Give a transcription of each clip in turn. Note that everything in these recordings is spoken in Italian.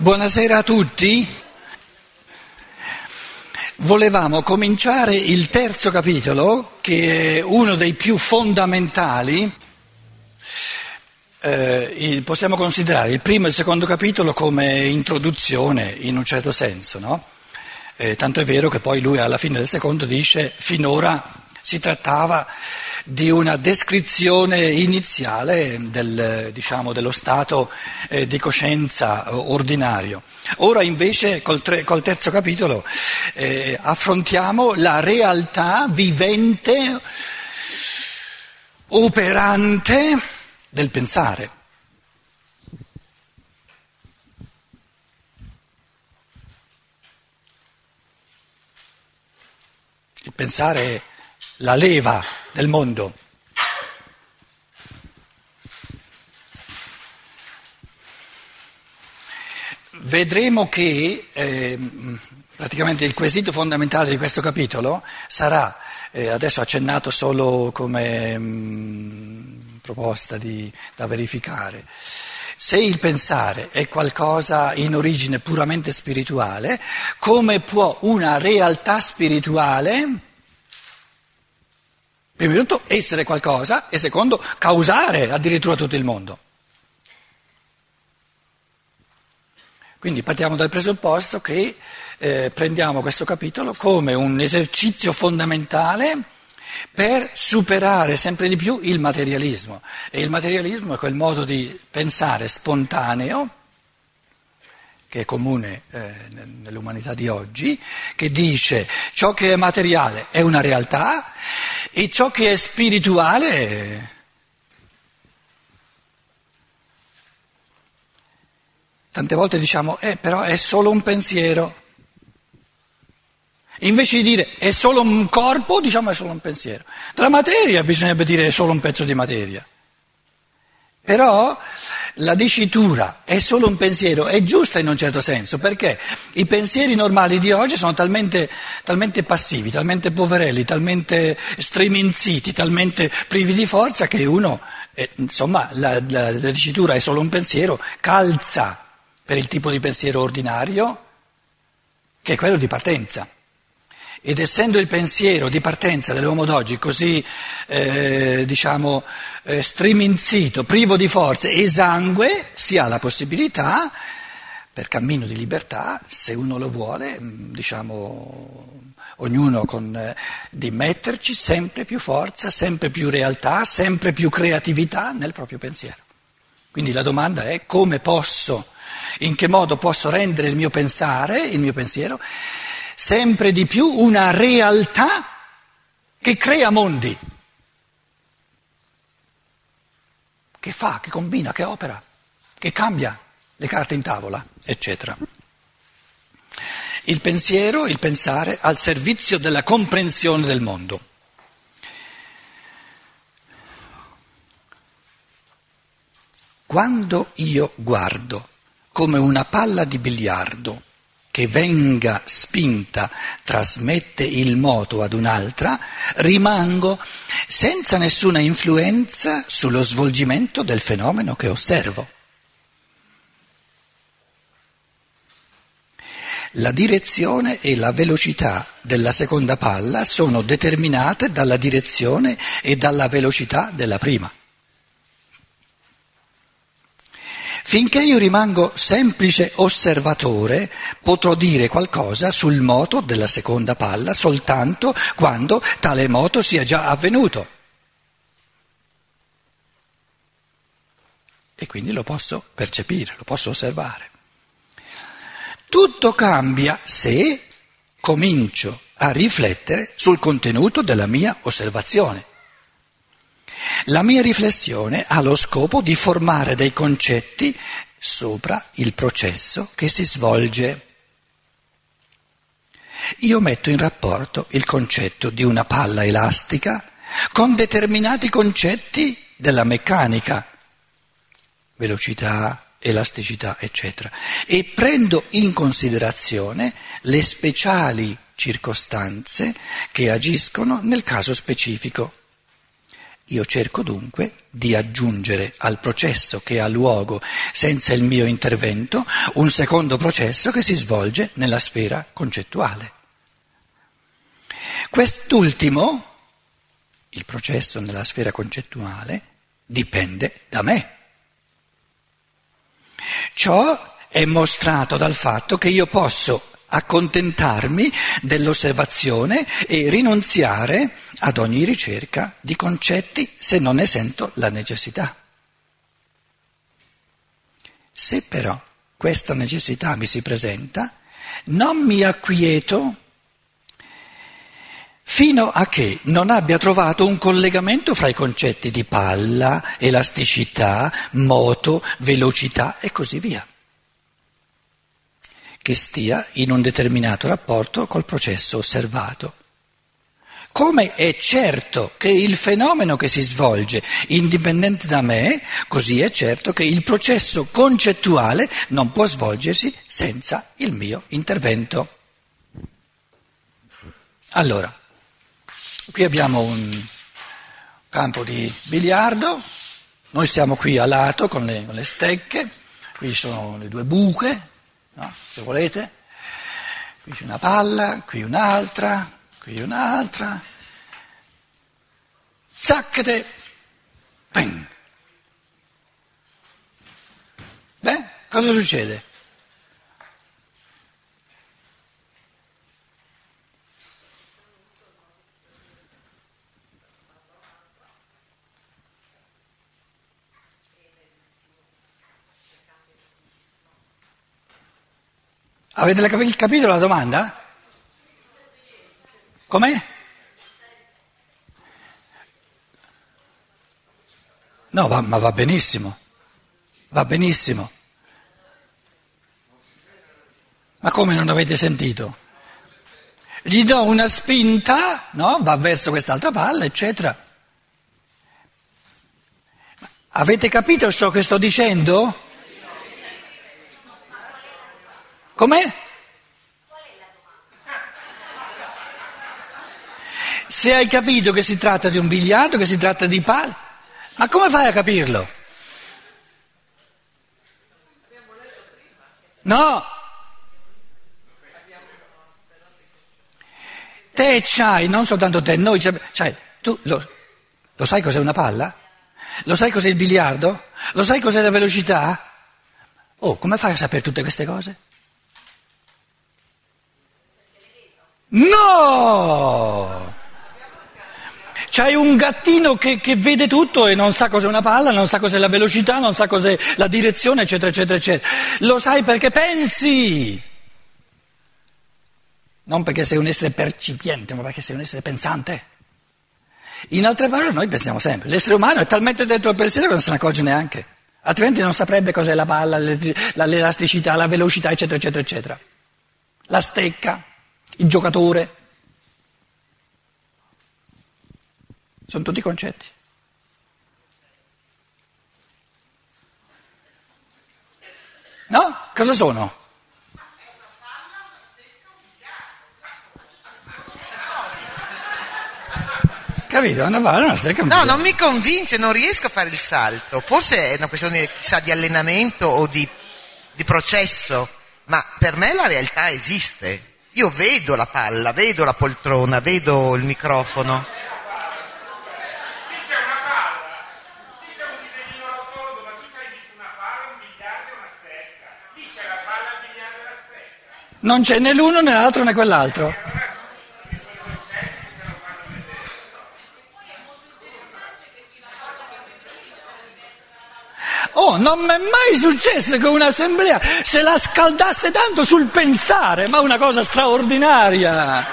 Buonasera a tutti. Volevamo cominciare il terzo capitolo, che è uno dei più fondamentali. Eh, possiamo considerare il primo e il secondo capitolo come introduzione in un certo senso, no? eh, tanto è vero che poi lui alla fine del secondo dice finora si trattava di una descrizione iniziale del, diciamo, dello stato eh, di coscienza ordinario. Ora invece col, tre, col terzo capitolo eh, affrontiamo la realtà vivente, operante del pensare. Il pensare è la leva del mondo. Vedremo che eh, praticamente il quesito fondamentale di questo capitolo sarà, eh, adesso accennato solo come mh, mm, proposta di, da verificare, se il pensare è qualcosa in origine puramente spirituale, come può una realtà spirituale Prima di tutto essere qualcosa e secondo causare addirittura tutto il mondo. Quindi partiamo dal presupposto che eh, prendiamo questo capitolo come un esercizio fondamentale per superare sempre di più il materialismo. E il materialismo è quel modo di pensare spontaneo che è comune eh, nell'umanità di oggi, che dice ciò che è materiale è una realtà e ciò che è spirituale Tante volte diciamo, eh, però è solo un pensiero. Invece di dire è solo un corpo, diciamo è solo un pensiero. Della materia bisognerebbe dire è solo un pezzo di materia. Però la dicitura è solo un pensiero, è giusta in un certo senso, perché i pensieri normali di oggi sono talmente, talmente passivi, talmente poverelli, talmente striminziti, talmente privi di forza che uno, eh, insomma, la, la, la dicitura è solo un pensiero, calza per il tipo di pensiero ordinario, che è quello di partenza. Ed essendo il pensiero di partenza dell'uomo d'oggi così, eh, diciamo, eh, striminzito, privo di forze, esangue, si ha la possibilità, per cammino di libertà, se uno lo vuole, mm, diciamo, ognuno con, eh, di metterci sempre più forza, sempre più realtà, sempre più creatività nel proprio pensiero. Quindi la domanda è come posso, in che modo posso rendere il mio pensare, il mio pensiero, sempre di più una realtà che crea mondi, che fa, che combina, che opera, che cambia le carte in tavola, eccetera. Il pensiero, il pensare al servizio della comprensione del mondo. Quando io guardo come una palla di biliardo che venga spinta trasmette il moto ad un'altra, rimango senza nessuna influenza sullo svolgimento del fenomeno che osservo. La direzione e la velocità della seconda palla sono determinate dalla direzione e dalla velocità della prima. Finché io rimango semplice osservatore, potrò dire qualcosa sul moto della seconda palla soltanto quando tale moto sia già avvenuto. E quindi lo posso percepire, lo posso osservare. Tutto cambia se comincio a riflettere sul contenuto della mia osservazione. La mia riflessione ha lo scopo di formare dei concetti sopra il processo che si svolge. Io metto in rapporto il concetto di una palla elastica con determinati concetti della meccanica, velocità, elasticità, eccetera, e prendo in considerazione le speciali circostanze che agiscono nel caso specifico. Io cerco dunque di aggiungere al processo che ha luogo senza il mio intervento un secondo processo che si svolge nella sfera concettuale. Quest'ultimo, il processo nella sfera concettuale, dipende da me. Ciò è mostrato dal fatto che io posso accontentarmi dell'osservazione e rinunziare ad ogni ricerca di concetti se non ne sento la necessità. Se però questa necessità mi si presenta, non mi acquieto fino a che non abbia trovato un collegamento fra i concetti di palla, elasticità, moto, velocità e così via che stia in un determinato rapporto col processo osservato. Come è certo che il fenomeno che si svolge indipendente da me, così è certo che il processo concettuale non può svolgersi senza il mio intervento. Allora, qui abbiamo un campo di biliardo, noi siamo qui a lato con le, con le stecche, qui sono le due buche, no? se volete. Qui c'è una palla, qui un'altra, qui un'altra. Zaccate, ping. Beh, cosa succede? Avete capito la domanda? Com'è? No, va, ma va benissimo, va benissimo. Ma come non avete sentito? Gli do una spinta, no? Va verso quest'altra palla, eccetera. Avete capito ciò che sto dicendo? Com'è? Se hai capito che si tratta di un biliardo, che si tratta di palla, ma come fai a capirlo? No! Te c'hai, non soltanto te, noi c'hai, tu lo, lo sai cos'è una palla? Lo sai cos'è il biliardo? Lo sai cos'è la velocità? Oh, come fai a sapere tutte queste cose? No! C'hai un gattino che, che, vede tutto e non sa cos'è una palla, non sa cos'è la velocità, non sa cos'è la direzione, eccetera, eccetera, eccetera. Lo sai perché pensi. Non perché sei un essere percipiente, ma perché sei un essere pensante. In altre parole, noi pensiamo sempre. L'essere umano è talmente dentro il pensiero che non se ne accorge neanche. Altrimenti non saprebbe cos'è la palla, l'elasticità, la velocità, eccetera, eccetera, eccetera. La stecca il giocatore. Sono tutti concetti. No? Cosa sono? Capito? Una palla, una stecca. No, non mi convince, non riesco a fare il salto. Forse è una questione chissà, di allenamento o di, di processo, ma per me la realtà esiste. Io vedo la palla, vedo la poltrona, vedo il microfono. Non c'è né l'uno né l'altro né quell'altro. Oh, non mi è mai successo che un'assemblea se la scaldasse tanto sul pensare, ma una cosa straordinaria,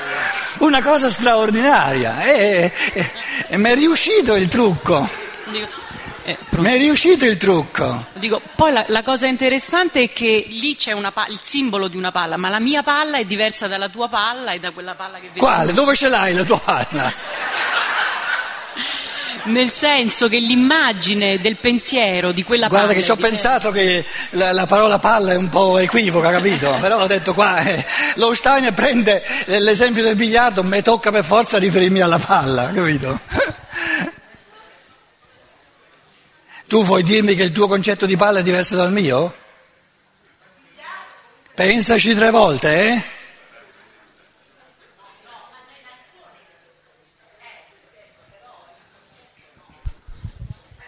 una cosa straordinaria. E, e, e mi è riuscito il trucco. Eh, mi è riuscito il trucco. Dico, poi la, la, cosa interessante è che lì c'è palla, il simbolo di una palla, ma la mia palla è diversa dalla tua palla e da quella palla che vedi. Quale? Dove ce l'hai la tua palla? nel senso che l'immagine del pensiero di quella Guarda palla... che ci ho pensato che la, la, parola palla è un po' equivoca, capito? Però ho detto qua, eh, lo Steiner prende l'esempio del biliardo, mi tocca per forza riferirmi alla palla, capito? Tu vuoi dirmi che il tuo concetto di palla è diverso dal mio? Pensaci tre volte, eh?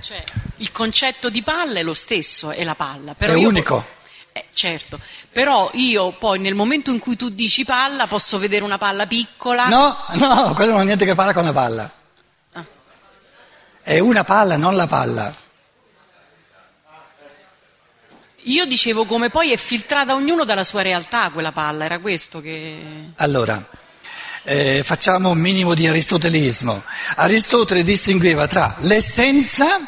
Cioè, il concetto di palla è lo stesso, è la palla. Però È unico. po- eh, certo, però io poi nel momento in cui tu dici palla posso vedere una palla piccola. No, no, quello non ha niente a che fare con la palla. Ah. È una palla, non la palla. Io dicevo come poi è filtrata ognuno dalla sua realtà quella palla, era questo che... Allora, eh, facciamo un minimo di aristotelismo. Aristotele distingueva tra l'essenza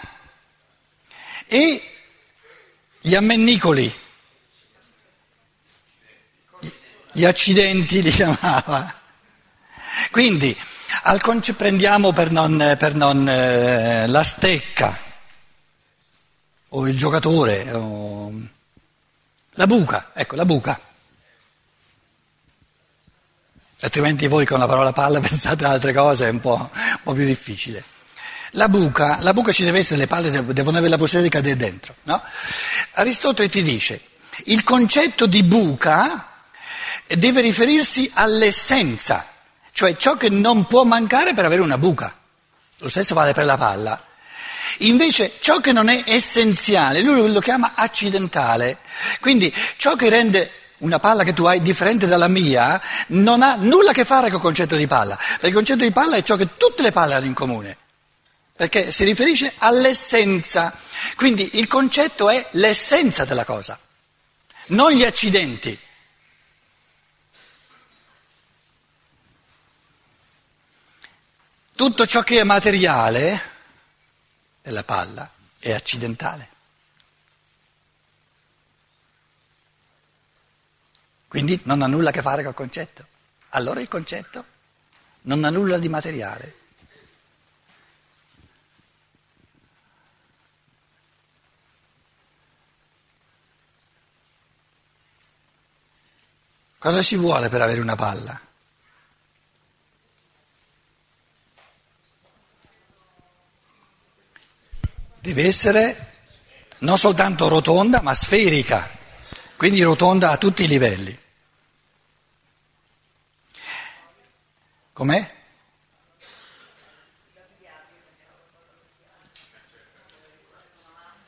e gli ammennicoli, gli accidenti li chiamava. Quindi, conce- prendiamo per non, per non, eh, la stecca o il giocatore, o la buca, ecco la buca. Altrimenti voi con la parola palla pensate ad altre cose, è un po', un po' più difficile. La buca, la buca ci deve essere, le palle dev- devono avere la possibilità di cadere dentro. No? Aristotele ti dice, il concetto di buca deve riferirsi all'essenza, cioè ciò che non può mancare per avere una buca. Lo stesso vale per la palla. Invece ciò che non è essenziale, lui lo chiama accidentale. Quindi ciò che rende una palla che tu hai differente dalla mia non ha nulla a che fare col concetto di palla, perché il concetto di palla è ciò che tutte le palle hanno in comune, perché si riferisce all'essenza. Quindi il concetto è l'essenza della cosa, non gli accidenti. Tutto ciò che è materiale della palla è accidentale. Quindi non ha nulla a che fare col concetto. Allora il concetto non ha nulla di materiale. Cosa ci vuole per avere una palla? Deve essere non soltanto rotonda, ma sferica, quindi rotonda a tutti i livelli. Com'è?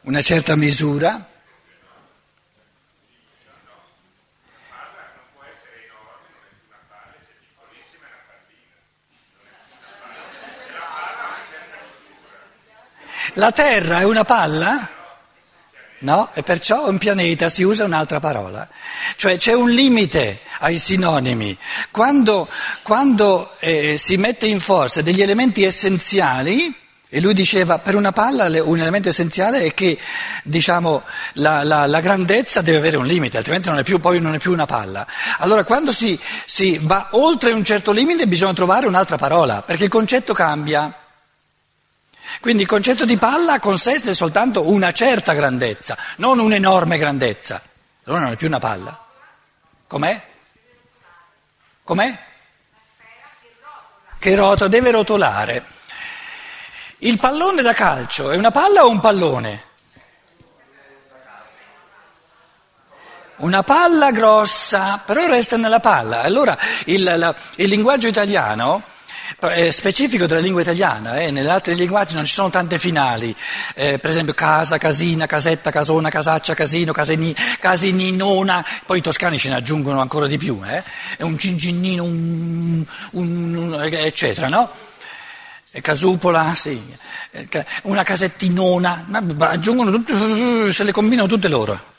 Una certa misura. La Terra è una palla? No? E perciò un pianeta si usa un'altra parola. Cioè c'è un limite ai sinonimi. Quando, quando eh, si mette in forza degli elementi essenziali, e lui diceva per una palla un elemento essenziale è che diciamo, la, la- la grandezza deve avere un limite, altrimenti non è più, poi non è più una palla. Allora quando si, si va oltre un certo limite bisogna trovare un'altra parola, perché il concetto cambia. Quindi il concetto di palla consiste soltanto una certa grandezza, non un'enorme grandezza. Allora non è più una palla. Com'è? Com'è? Che rotola, deve rotolare. Il pallone da calcio è una palla o un pallone? Una palla grossa, però resta nella palla. Allora il, la- il linguaggio italiano è specifico della lingua italiana, eh, negli altri linguaggi non ci sono tante finali, eh, per esempio casa, casina, casetta, casona, casaccia, casino, casini, casininona, poi i toscani ce ne aggiungono ancora di più, eh, un cinginnino, un, un- un- eccetera, no? E Casupola, sì, eh, una casettinona, ma aggiungono tutte, se le combinano tutte loro.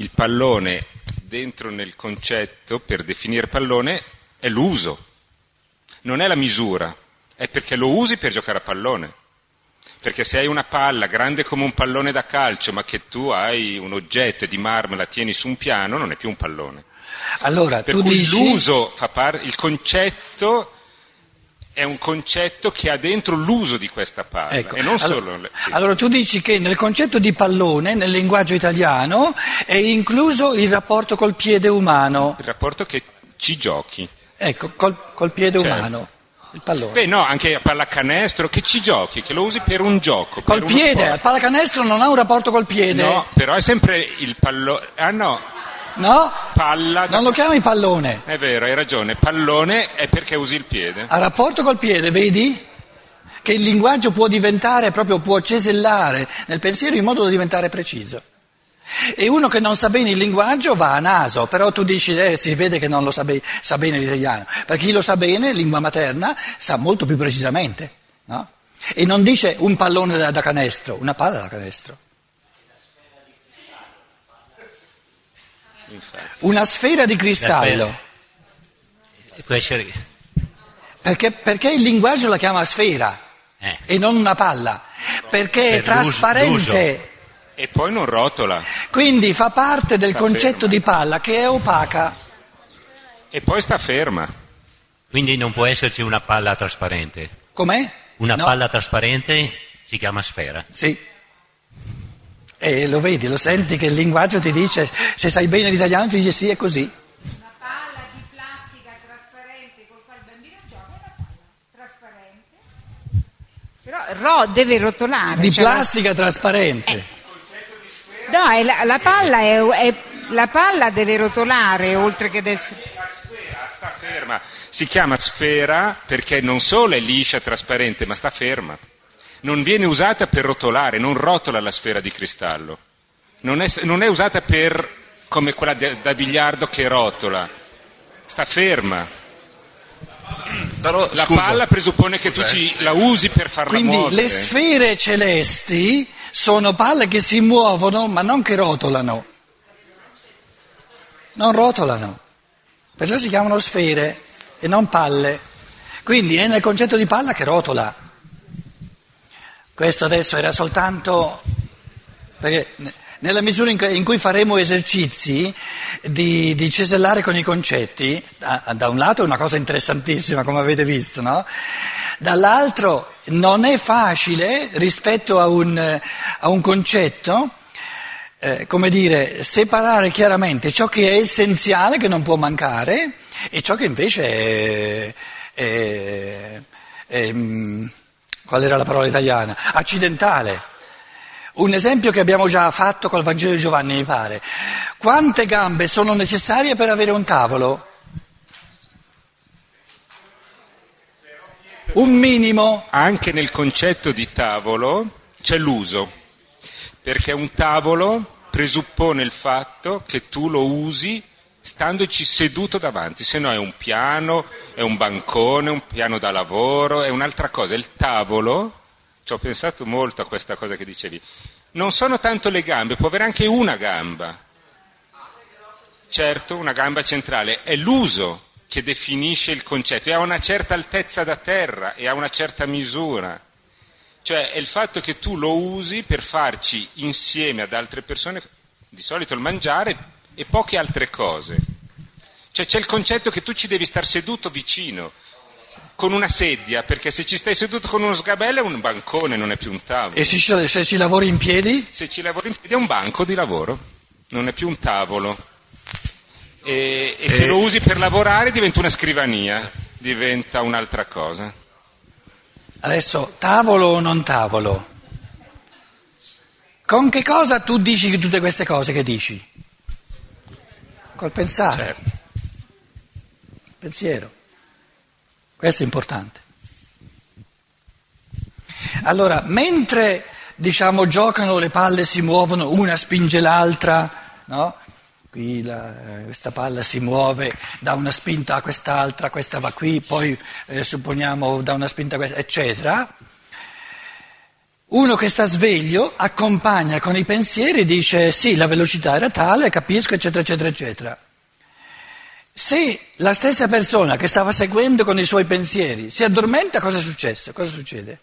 Il pallone dentro nel concetto, per definire pallone, è l'uso, non è la misura, è perché lo usi per giocare a pallone. Perché se hai una palla grande come un pallone da calcio, ma che tu hai un oggetto di marmo e la tieni su un piano, non è più un pallone. Allora, Per tu cui dici... l'uso fa parte, il concetto è un concetto che ha dentro l'uso di questa palla Ecco, e non allora, solo. sì. allora tu dici che nel concetto di pallone, nel linguaggio italiano, è incluso il rapporto col piede umano. Il rapporto che ci giochi. Ecco, col, col piede Certo. umano, il pallone. Beh, no, anche a pallacanestro, che ci giochi, che lo usi per un gioco. Col piede, il pallacanestro non ha un rapporto col piede. No, però è sempre il pallone. Ah no, No? palla. Non lo chiami pallone. È vero, hai ragione. Pallone è perché usi il piede. Ha rapporto col piede, vedi? Che il linguaggio può diventare, proprio può cesellare nel pensiero in modo da diventare preciso. E uno che non sa bene il linguaggio va a naso, però tu dici, eh, si vede che non lo sa, be- sa bene l'italiano. Perché chi lo sa bene, lingua materna, sa molto più precisamente. no? E non dice un pallone da, da canestro, una palla da canestro. Una sfera di cristallo. Può essere... Perché, perché il linguaggio la chiama sfera Eh. e non una palla? Perché è Per l'uso- trasparente, E poi non rotola. quindi fa parte del Sta concetto ferma. di palla che è opaca. E poi sta ferma. Quindi non può esserci una palla trasparente. Com'è? Una No. palla trasparente si chiama sfera. Sì. E lo vedi, lo senti che il linguaggio ti dice, se sai bene l'italiano ti dice sì, è così. Una palla di plastica trasparente col quale il bambino gioca è una palla trasparente. Però ro- deve rotolare. Di cioè la- plastica trasparente. No, è la, la palla è, è- la palla deve rotolare oltre che essere. La sfera sta ferma. Si chiama sfera perché non solo è liscia, trasparente, ma sta ferma. Non viene usata per rotolare, non rotola la sfera di cristallo. Non è, non è usata per come quella de- da biliardo che rotola. Sta ferma. Però, La scusa, palla presuppone che tu ci- la usi per farla Quindi muovere. le sfere celesti sono palle che si muovono ma non che rotolano. Non rotolano. Perciò si chiamano sfere e non palle. Quindi è nel concetto di palla che rotola. Questo adesso era soltanto perché ne- nella misura in cui- faremo esercizi di, di cesellare con i concetti, da, da un lato è una cosa interessantissima come avete visto, no? Dall'altro non è facile rispetto a un, a un concetto, eh, come dire, separare chiaramente ciò che è essenziale, che non può mancare, e ciò che invece è, è- è, mm, qual era la parola italiana? Accidentale. Un esempio che abbiamo già fatto col Vangelo di Giovanni, mi pare. Quante gambe sono necessarie per avere un tavolo? Un minimo. Anche nel concetto di tavolo c'è l'uso, perché un tavolo presuppone il fatto che tu lo usi standoci seduto davanti, se no è un piano, è un bancone, un piano da lavoro, è un'altra cosa. Il tavolo, ci ho pensato molto a questa cosa che dicevi, non sono tanto le gambe, può avere anche una gamba. Certo, una gamba centrale, è l'uso che definisce il concetto e ha una certa altezza da terra e ha una certa misura. Cioè è il fatto che tu lo usi per farci insieme ad altre persone, di solito il mangiare e poche altre cose. Cioè c'è il concetto che tu ci devi star seduto vicino, con una sedia, perché se ci stai seduto con uno sgabello è un bancone, non è più un tavolo. E se ci, se ci lavori in piedi? Se ci lavori in piedi è un banco di lavoro, non è più un tavolo. E, e se Eh. lo usi per lavorare diventa una scrivania, diventa un'altra cosa. Adesso, tavolo o non tavolo? Con che cosa tu dici tutte queste cose che dici? Col pensare, Certo. pensiero. Questo è importante. Allora, mentre diciamo giocano le palle si muovono, una spinge l'altra, no? Qui la- eh, questa palla si muove da una spinta a quest'altra, questa va qui, poi eh, supponiamo da una spinta a questa, eccetera. Uno che sta sveglio accompagna con i pensieri e dice sì, la velocità era tale, capisco, eccetera, eccetera, eccetera. Se la stessa persona che stava seguendo con i suoi pensieri si addormenta, cosa? Cosa succede?